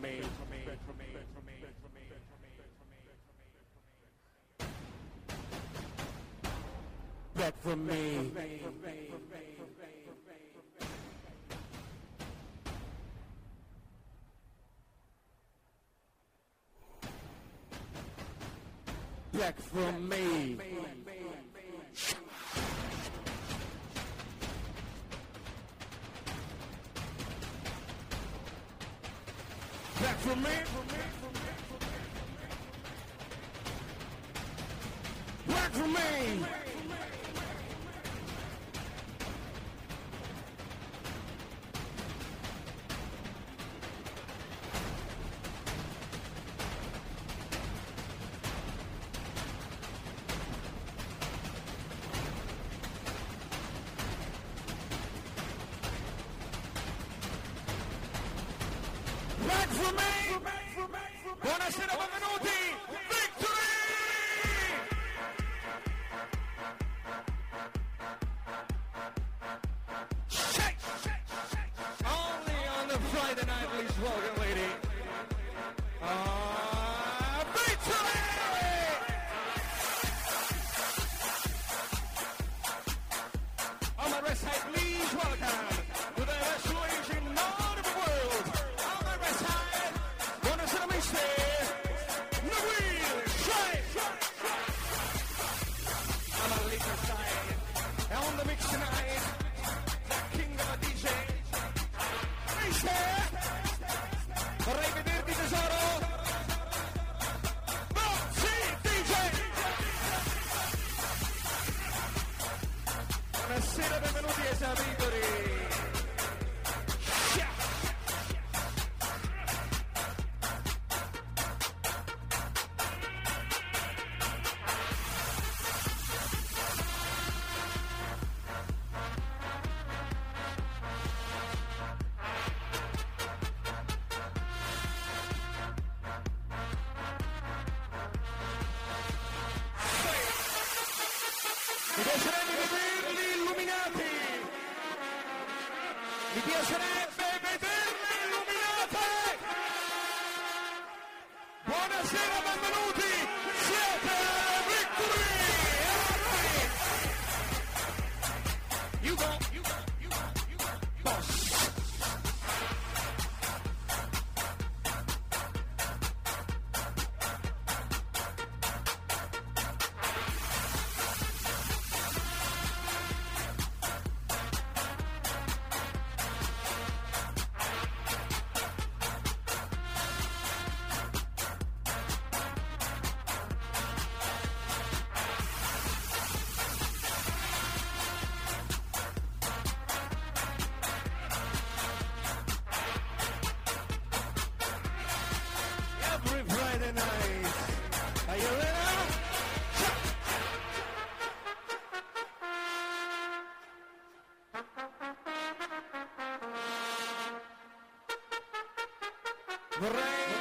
me. Back from me. Back from me. Buonasera, Vorrei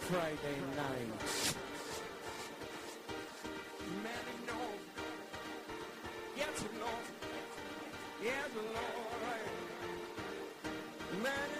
Friday night. Many know, yes, Lord, yes, Lord. Many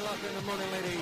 o'clock in the morning, ladies.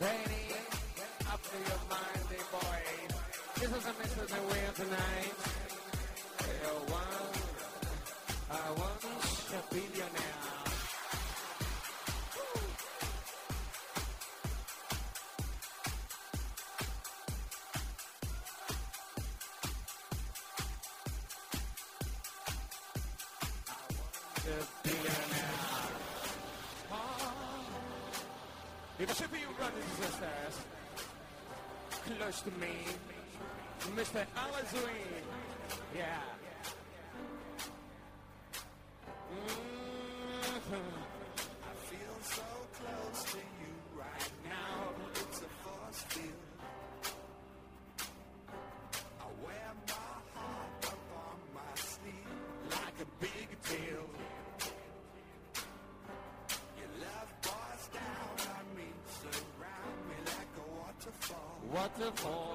Lady, up to your mindy boy. This is a message that we have tonight. You're one, I want a billionaire. waterfall.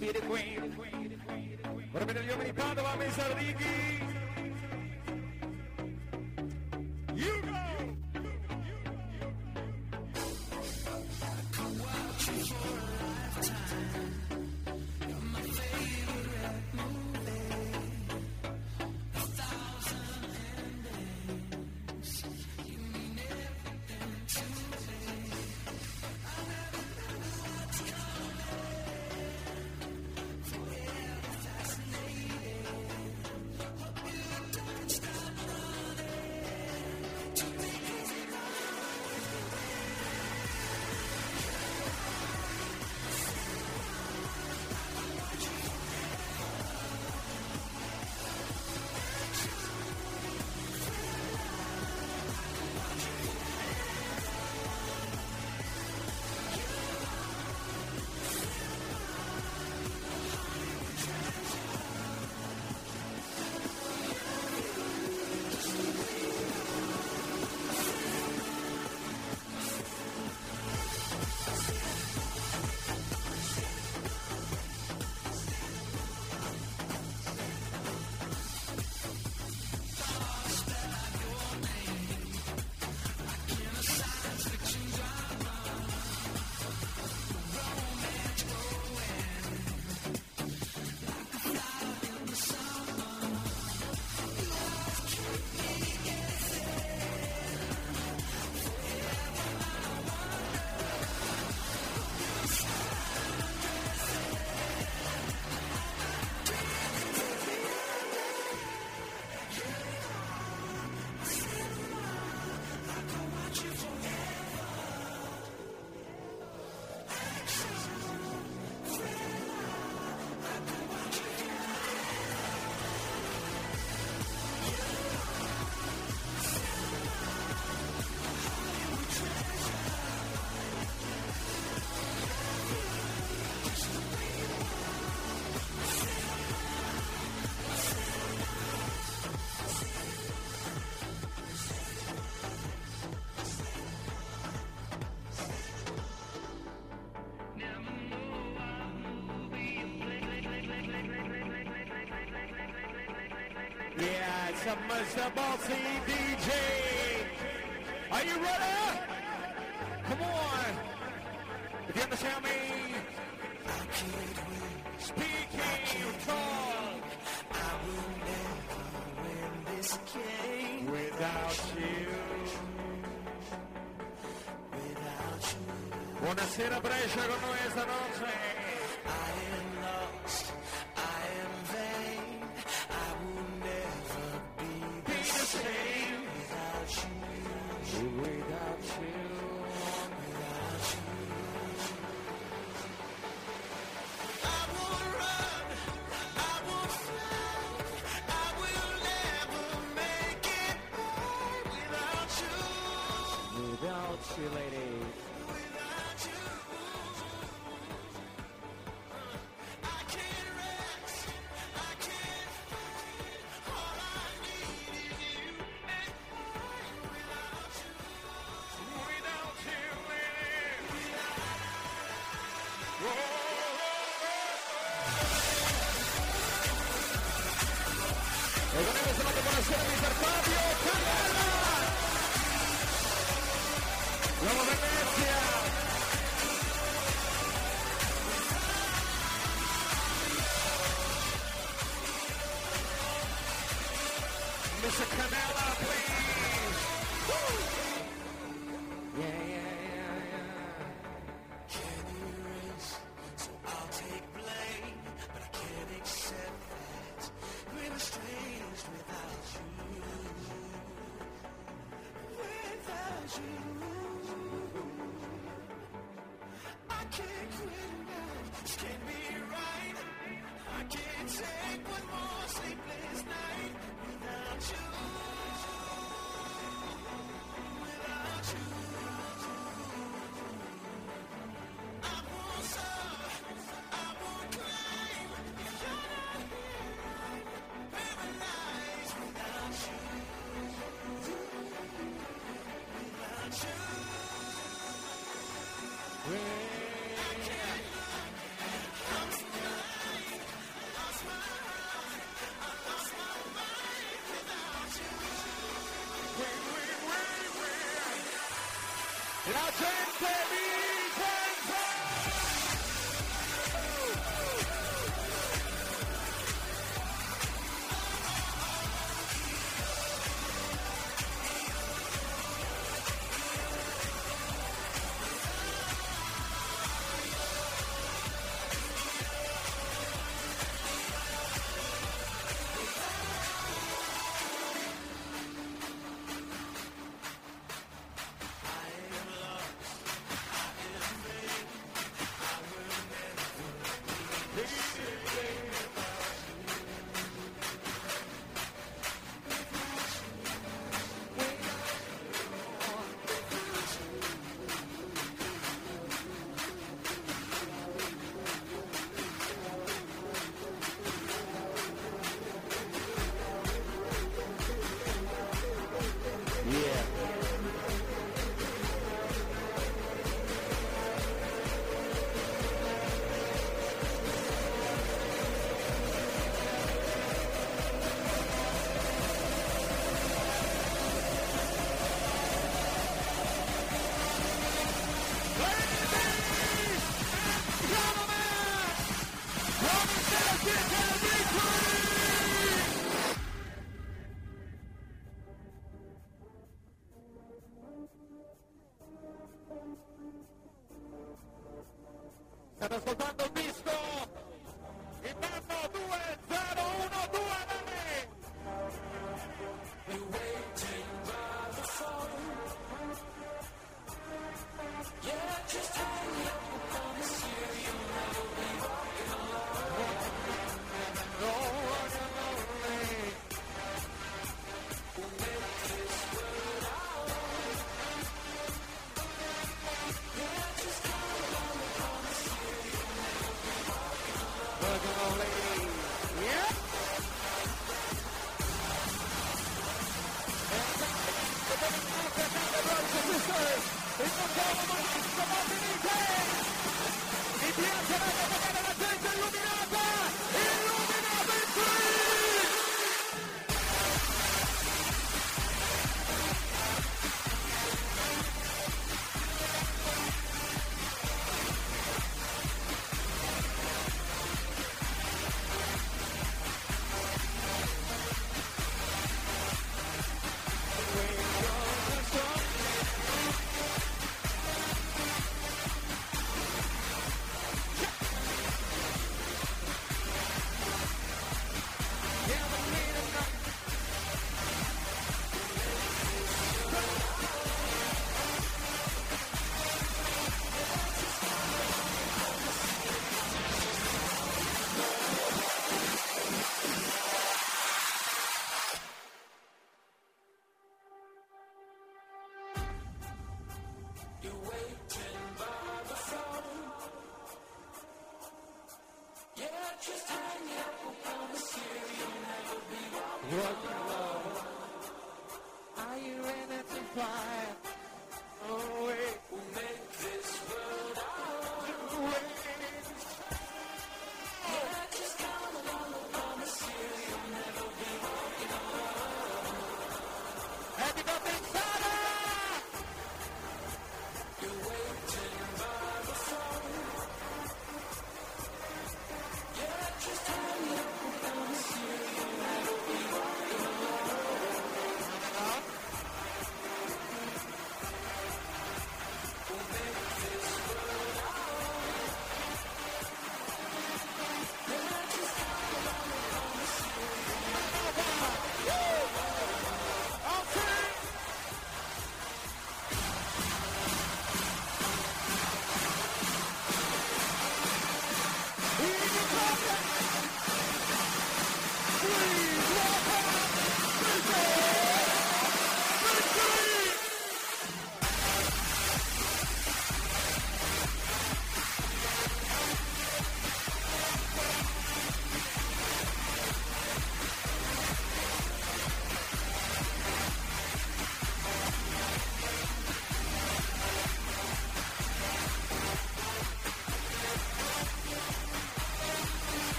A beauty queen. Vedere gli uomini di Padova, Mr. Mr. Bossy DJ. Are you ready? Come on. If you understand me, I can't tall. I will never win this game without you. Without you. Buonasera Brescia con noi stanotte.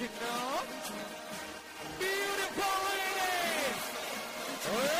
You know? Beautiful ladies.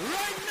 right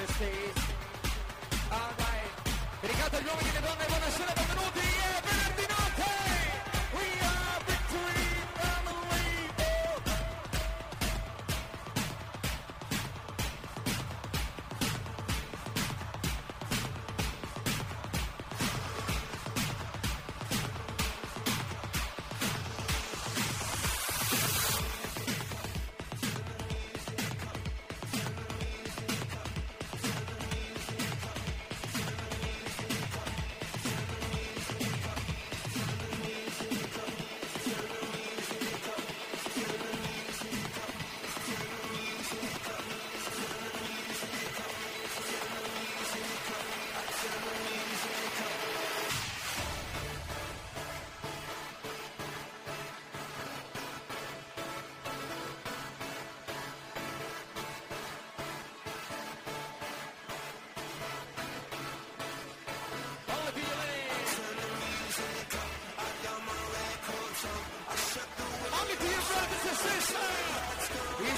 United States. All ah, right. Ricatto agli uomini e alle donne, buonasera, benvenuti. Yeah!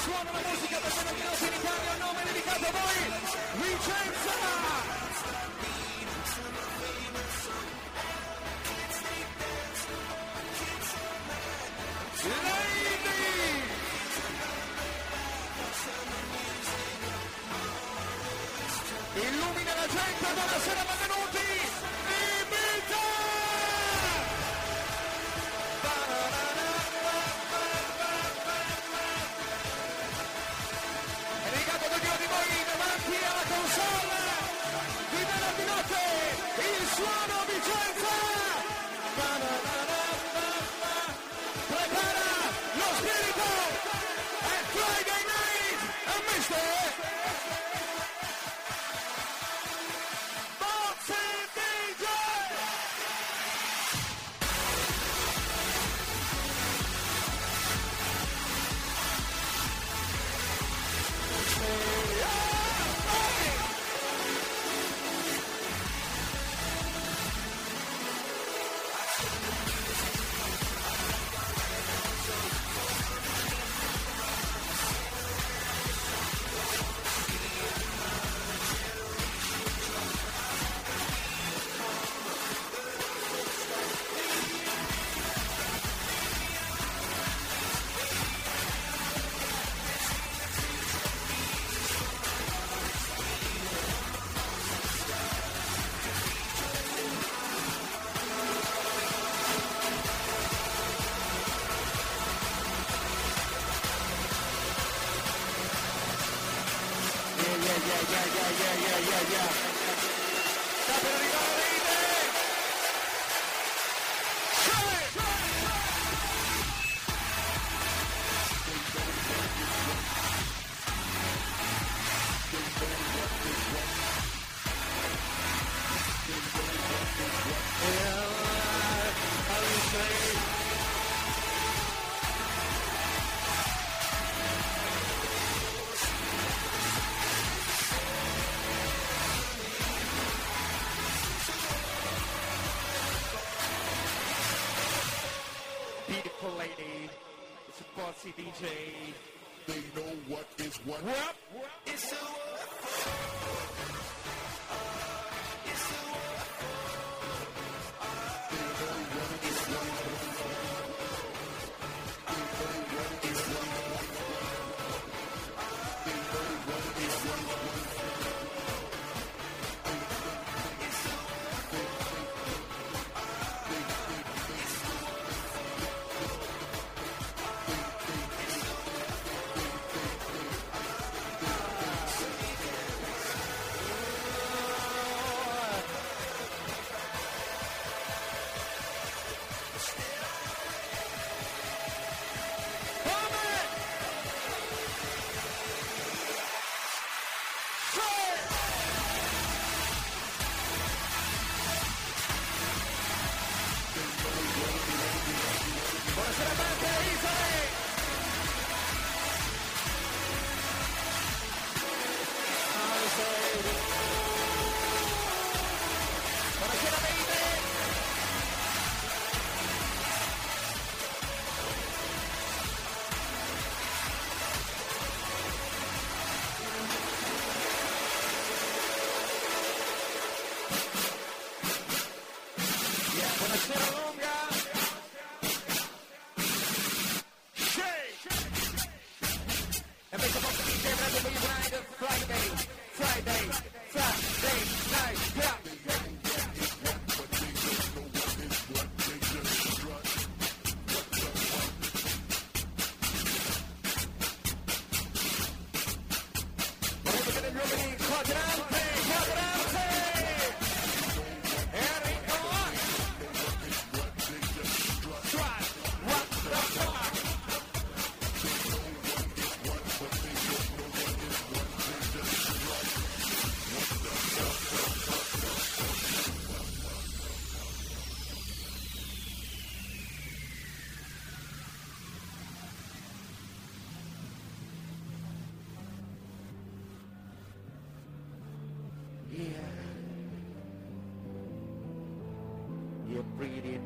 suona la musica per meno che non in Italia, un nome dedicato a voi, Vincenzo! say they know what is what. It's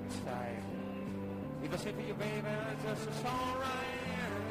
next time. Because if you baby, it's just alright.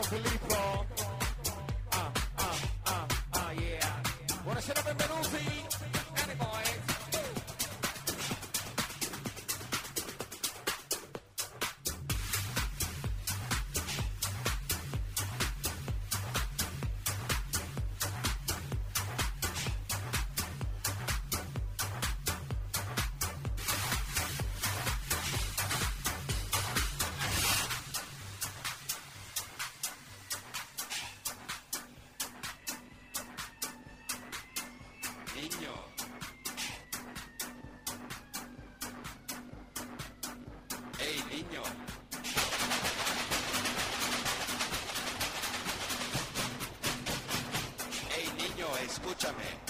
don't believe niño. Hey niño, escúchame.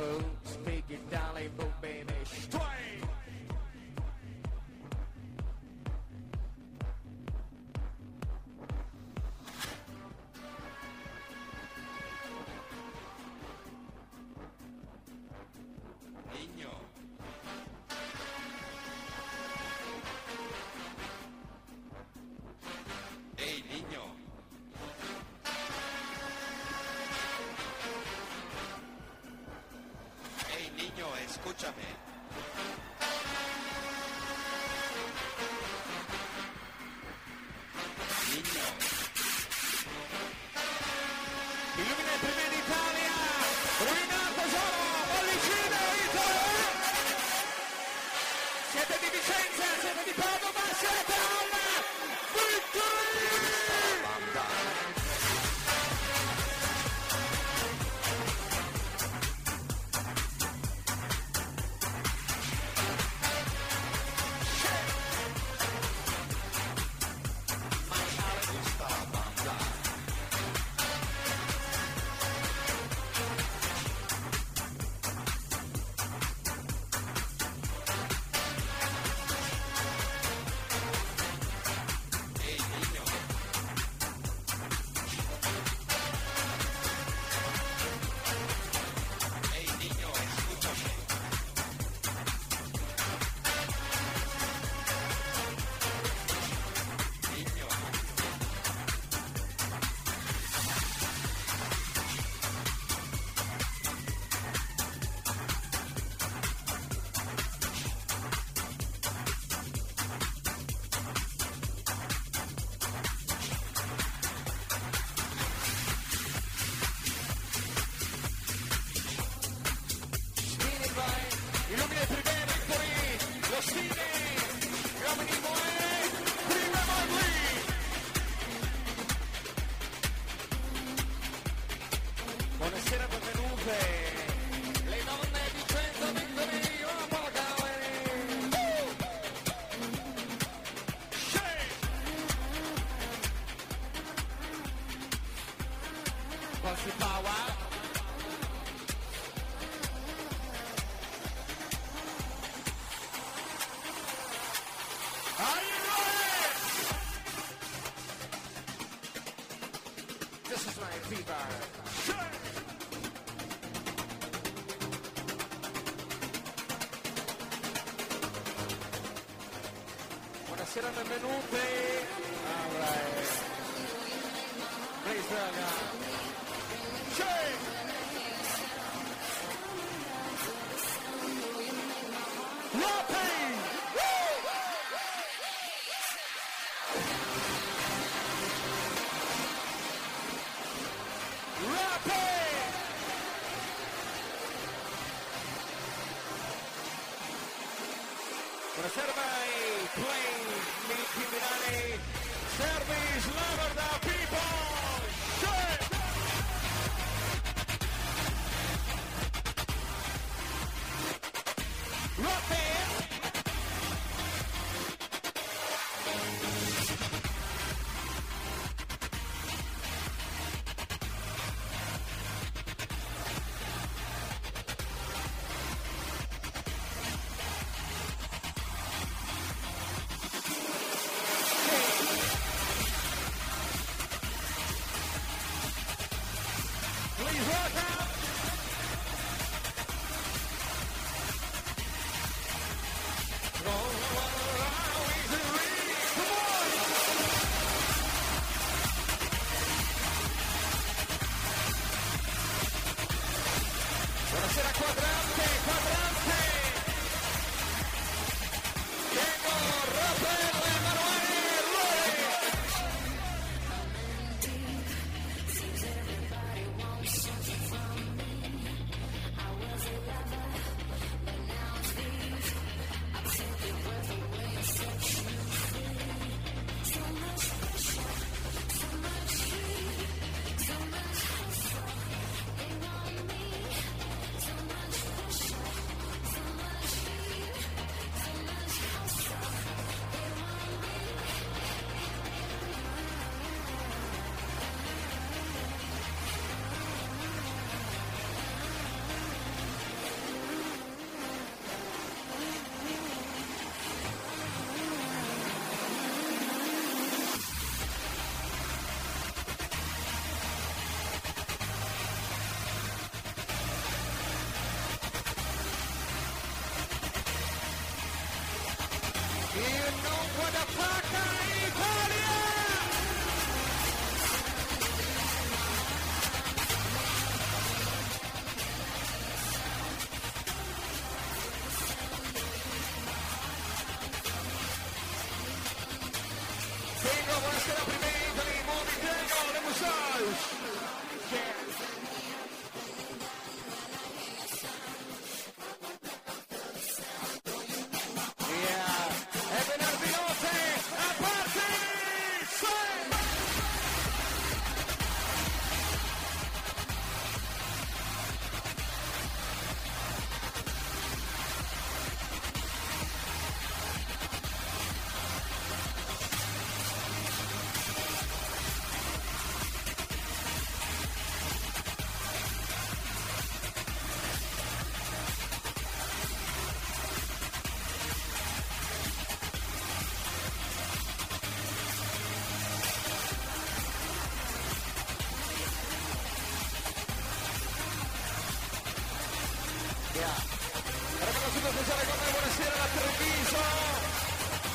Dolly escúchame. será também no bem.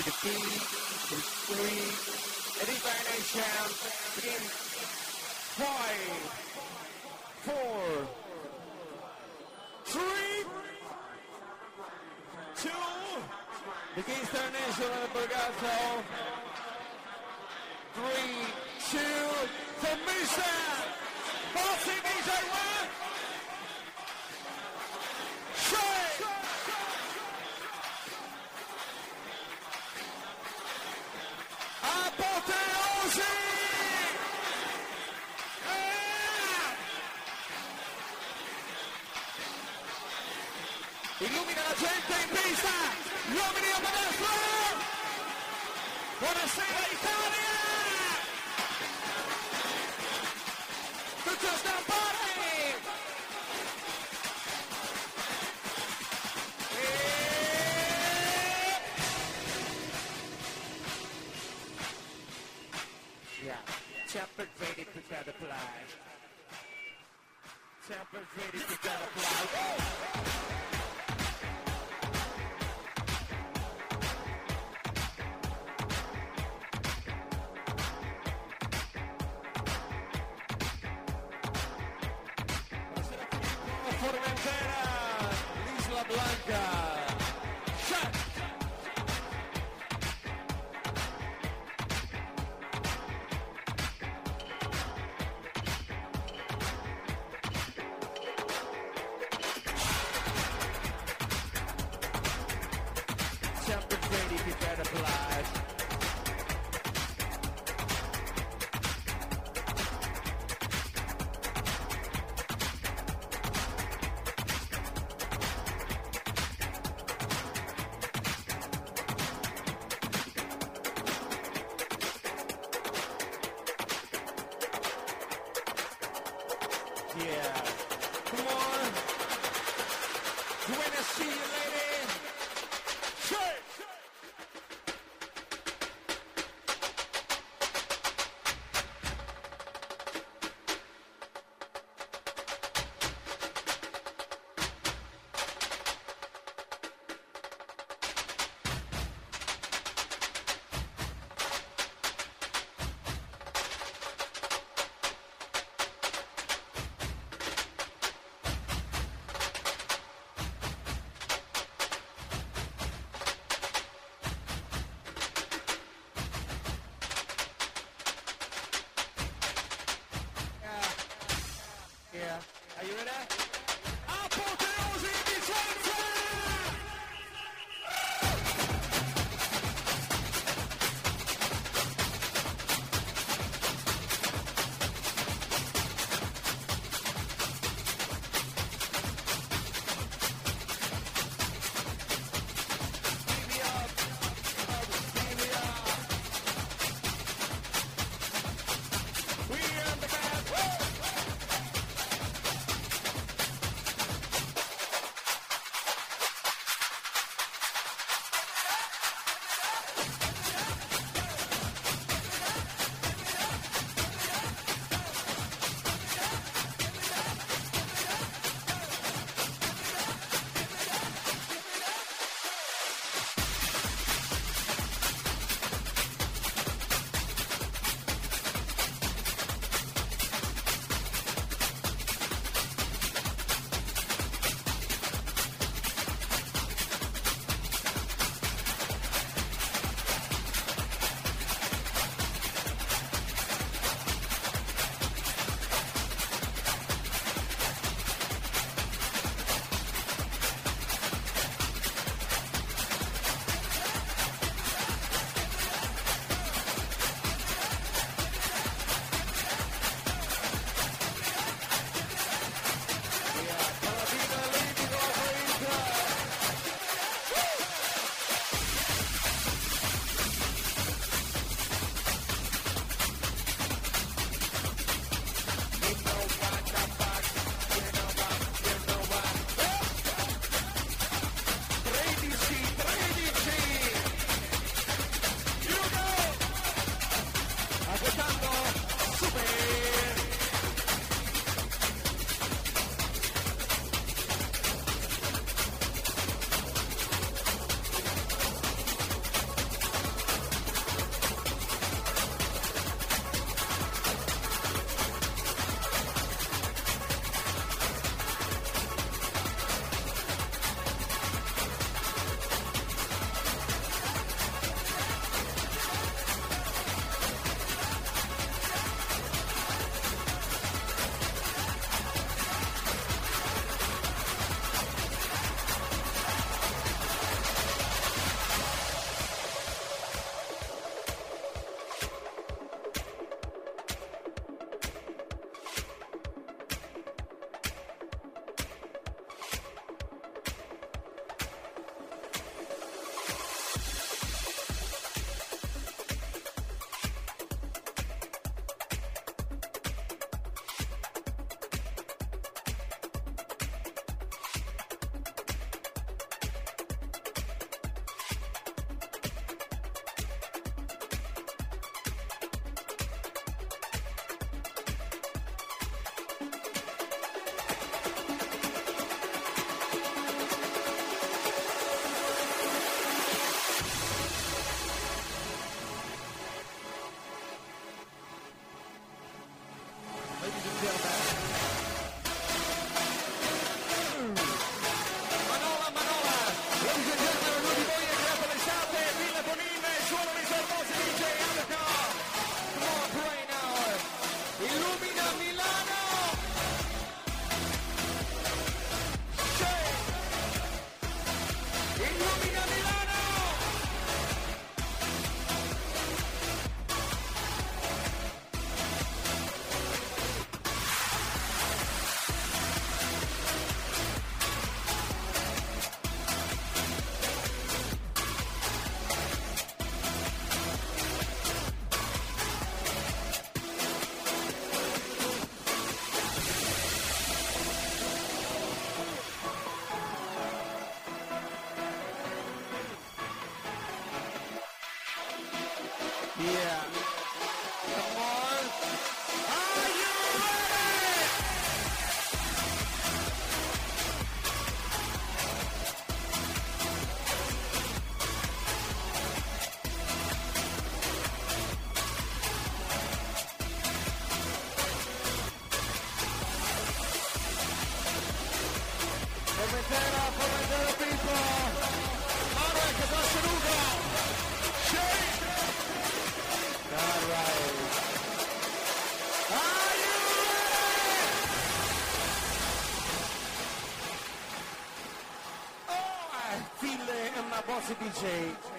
To the beat, to the to DJ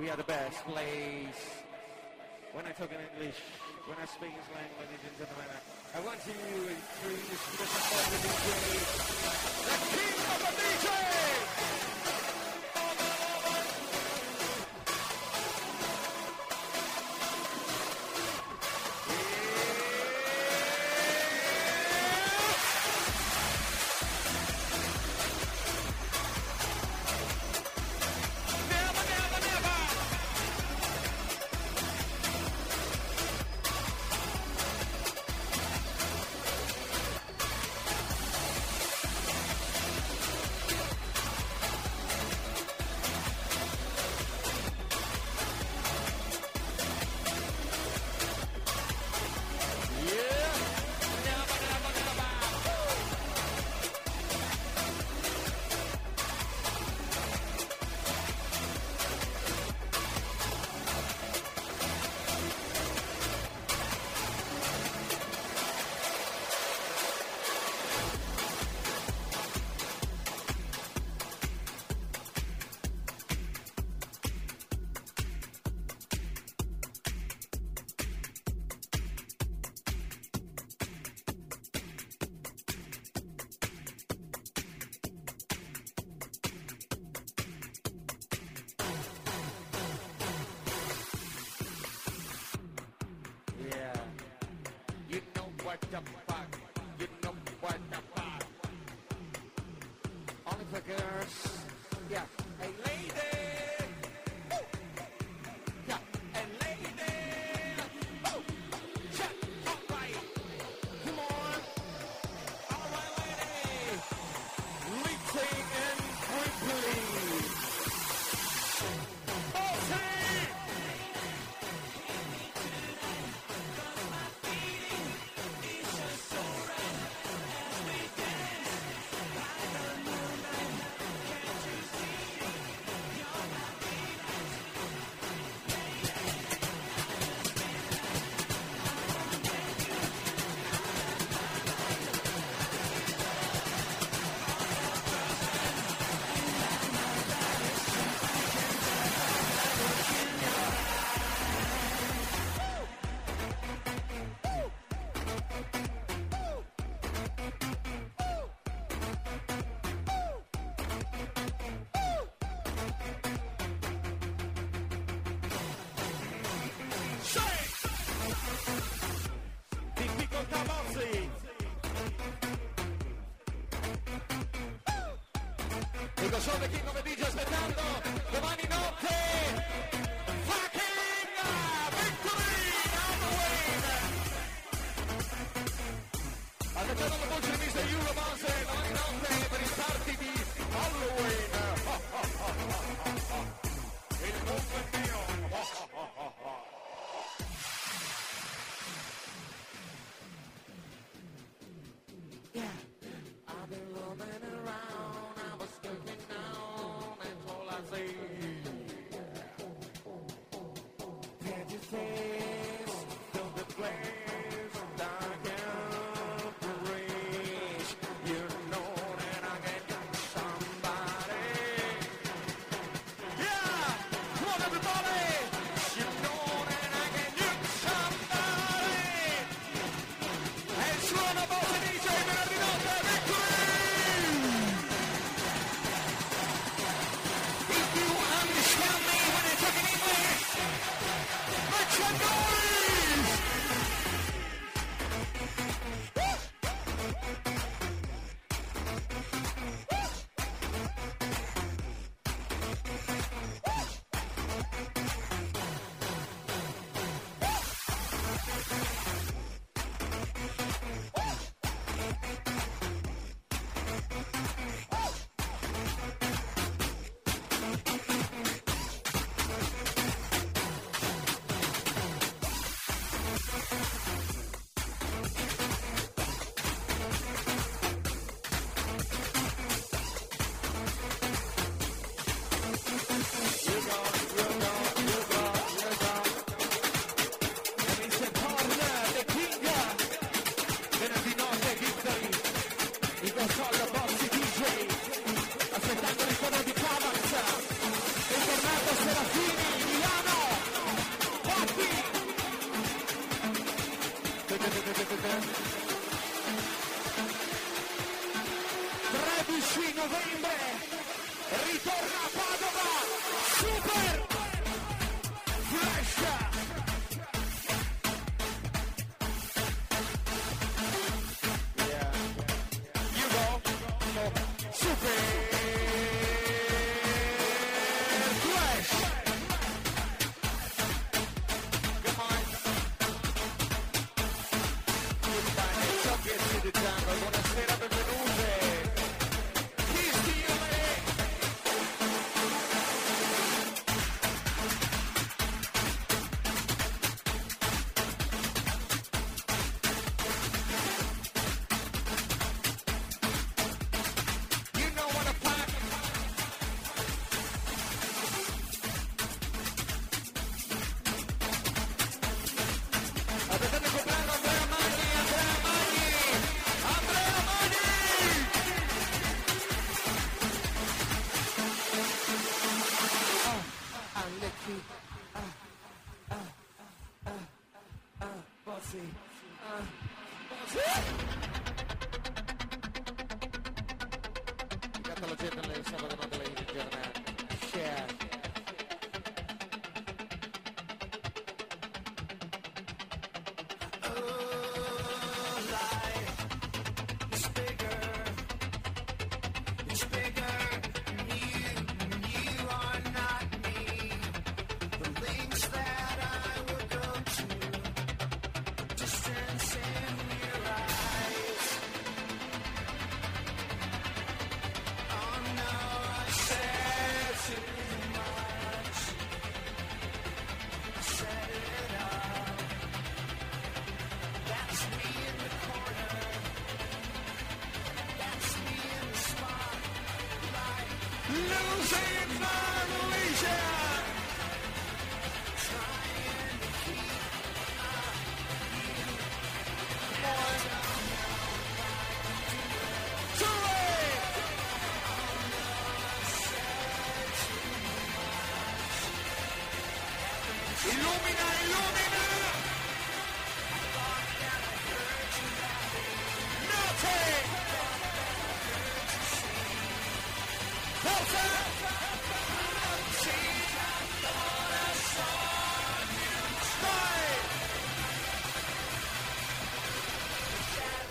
We are the best place. When I talk in English, when I speak his language, ladies and gentlemen, I want you to introduce the DJ, the king of the DJ! Dico solo chi come dice aspettando, domani notte, fucking victory on the win! Attenzione voce di Mr. Eurobouncer, domani notte.